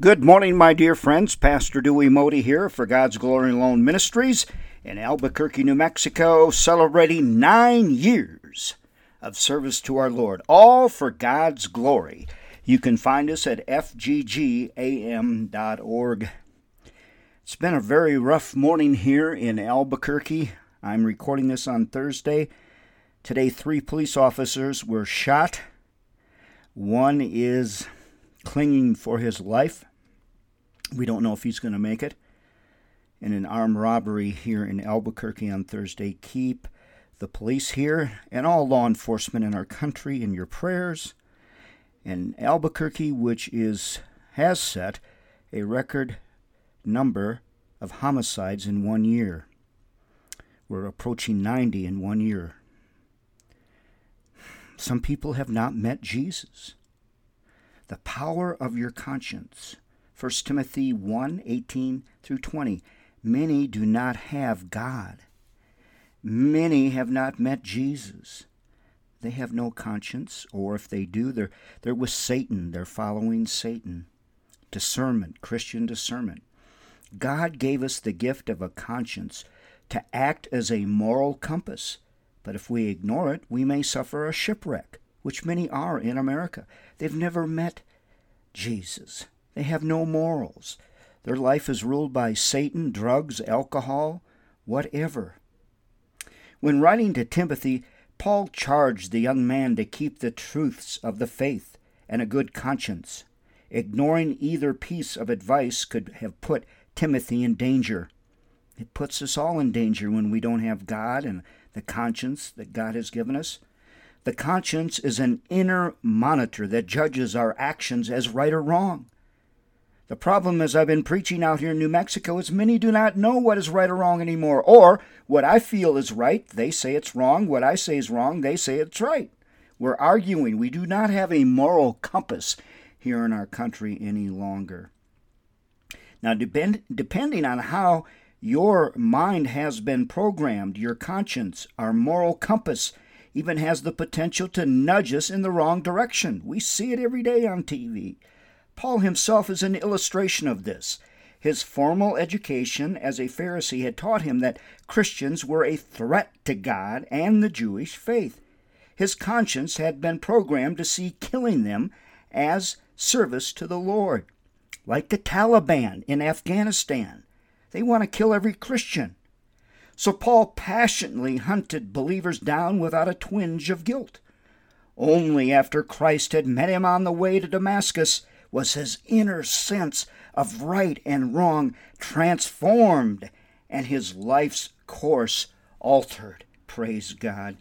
Good morning, my dear friends. Pastor Dewey Modi here for God's Glory Alone Ministries in Albuquerque, New Mexico, celebrating nine years of service to our Lord, all for God's glory. You can find us at fggam.org. It's been a very rough morning here in Albuquerque. I'm recording this on Thursday. Today, three police officers were shot. One is clinging for his life. We don't know if he's going to make it. In an armed robbery here in Albuquerque on Thursday, keep the police here and all law enforcement in our country in your prayers. And Albuquerque, which is has set a record number of homicides in one year. We're approaching 90 in one year. Some people have not met Jesus. The power of your conscience 1 Timothy 1 18 through 20. Many do not have God. Many have not met Jesus. They have no conscience, or if they do, they're, they're with Satan. They're following Satan. Discernment, Christian discernment. God gave us the gift of a conscience to act as a moral compass, but if we ignore it, we may suffer a shipwreck, which many are in America. They've never met Jesus. They have no morals. Their life is ruled by Satan, drugs, alcohol, whatever. When writing to Timothy, Paul charged the young man to keep the truths of the faith and a good conscience. Ignoring either piece of advice could have put Timothy in danger. It puts us all in danger when we don't have God and the conscience that God has given us. The conscience is an inner monitor that judges our actions as right or wrong. The problem, as I've been preaching out here in New Mexico, is many do not know what is right or wrong anymore. Or what I feel is right, they say it's wrong. What I say is wrong, they say it's right. We're arguing. We do not have a moral compass here in our country any longer. Now, depend, depending on how your mind has been programmed, your conscience, our moral compass, even has the potential to nudge us in the wrong direction. We see it every day on TV. Paul himself is an illustration of this. His formal education as a Pharisee had taught him that Christians were a threat to God and the Jewish faith. His conscience had been programmed to see killing them as service to the Lord. Like the Taliban in Afghanistan, they want to kill every Christian. So Paul passionately hunted believers down without a twinge of guilt. Only after Christ had met him on the way to Damascus was his inner sense of right and wrong transformed and his life's course altered. Praise God.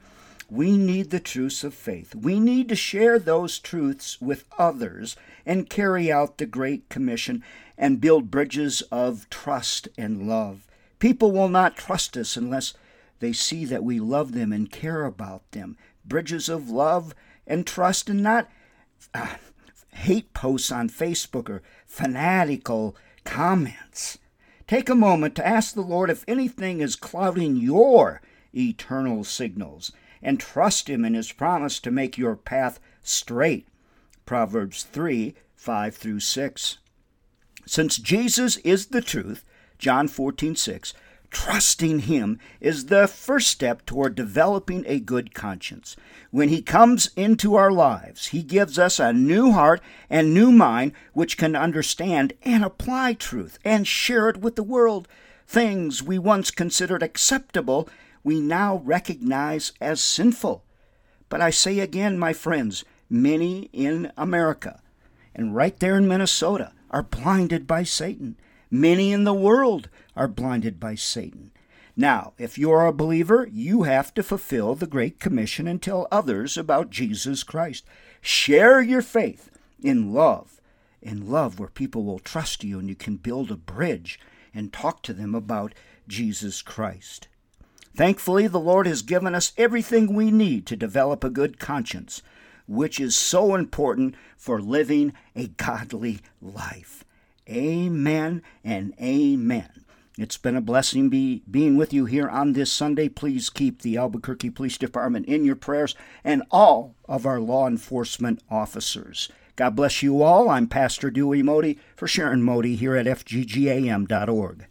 We need the truths of faith. We need to share those truths with others and carry out the Great Commission and build bridges of trust and love. People will not trust us unless they see that we love them and care about them. Bridges of love and trust and not uh, hate posts on Facebook or fanatical comments. Take a moment to ask the Lord if anything is clouding your eternal signals and trust Him in His promise to make your path straight. Proverbs 3 5 through 6. Since Jesus is the truth, John 14 6, Trusting Him is the first step toward developing a good conscience. When He comes into our lives, He gives us a new heart and new mind which can understand and apply truth and share it with the world. Things we once considered acceptable, we now recognize as sinful. But I say again, my friends, many in America and right there in Minnesota are blinded by Satan. Many in the world are blinded by Satan. Now, if you're a believer, you have to fulfill the Great Commission and tell others about Jesus Christ. Share your faith in love, in love where people will trust you and you can build a bridge and talk to them about Jesus Christ. Thankfully, the Lord has given us everything we need to develop a good conscience, which is so important for living a godly life. Amen and amen. It's been a blessing be, being with you here on this Sunday. Please keep the Albuquerque Police Department in your prayers and all of our law enforcement officers. God bless you all. I'm Pastor Dewey Modi for Sharon Modi here at FGGAM.org.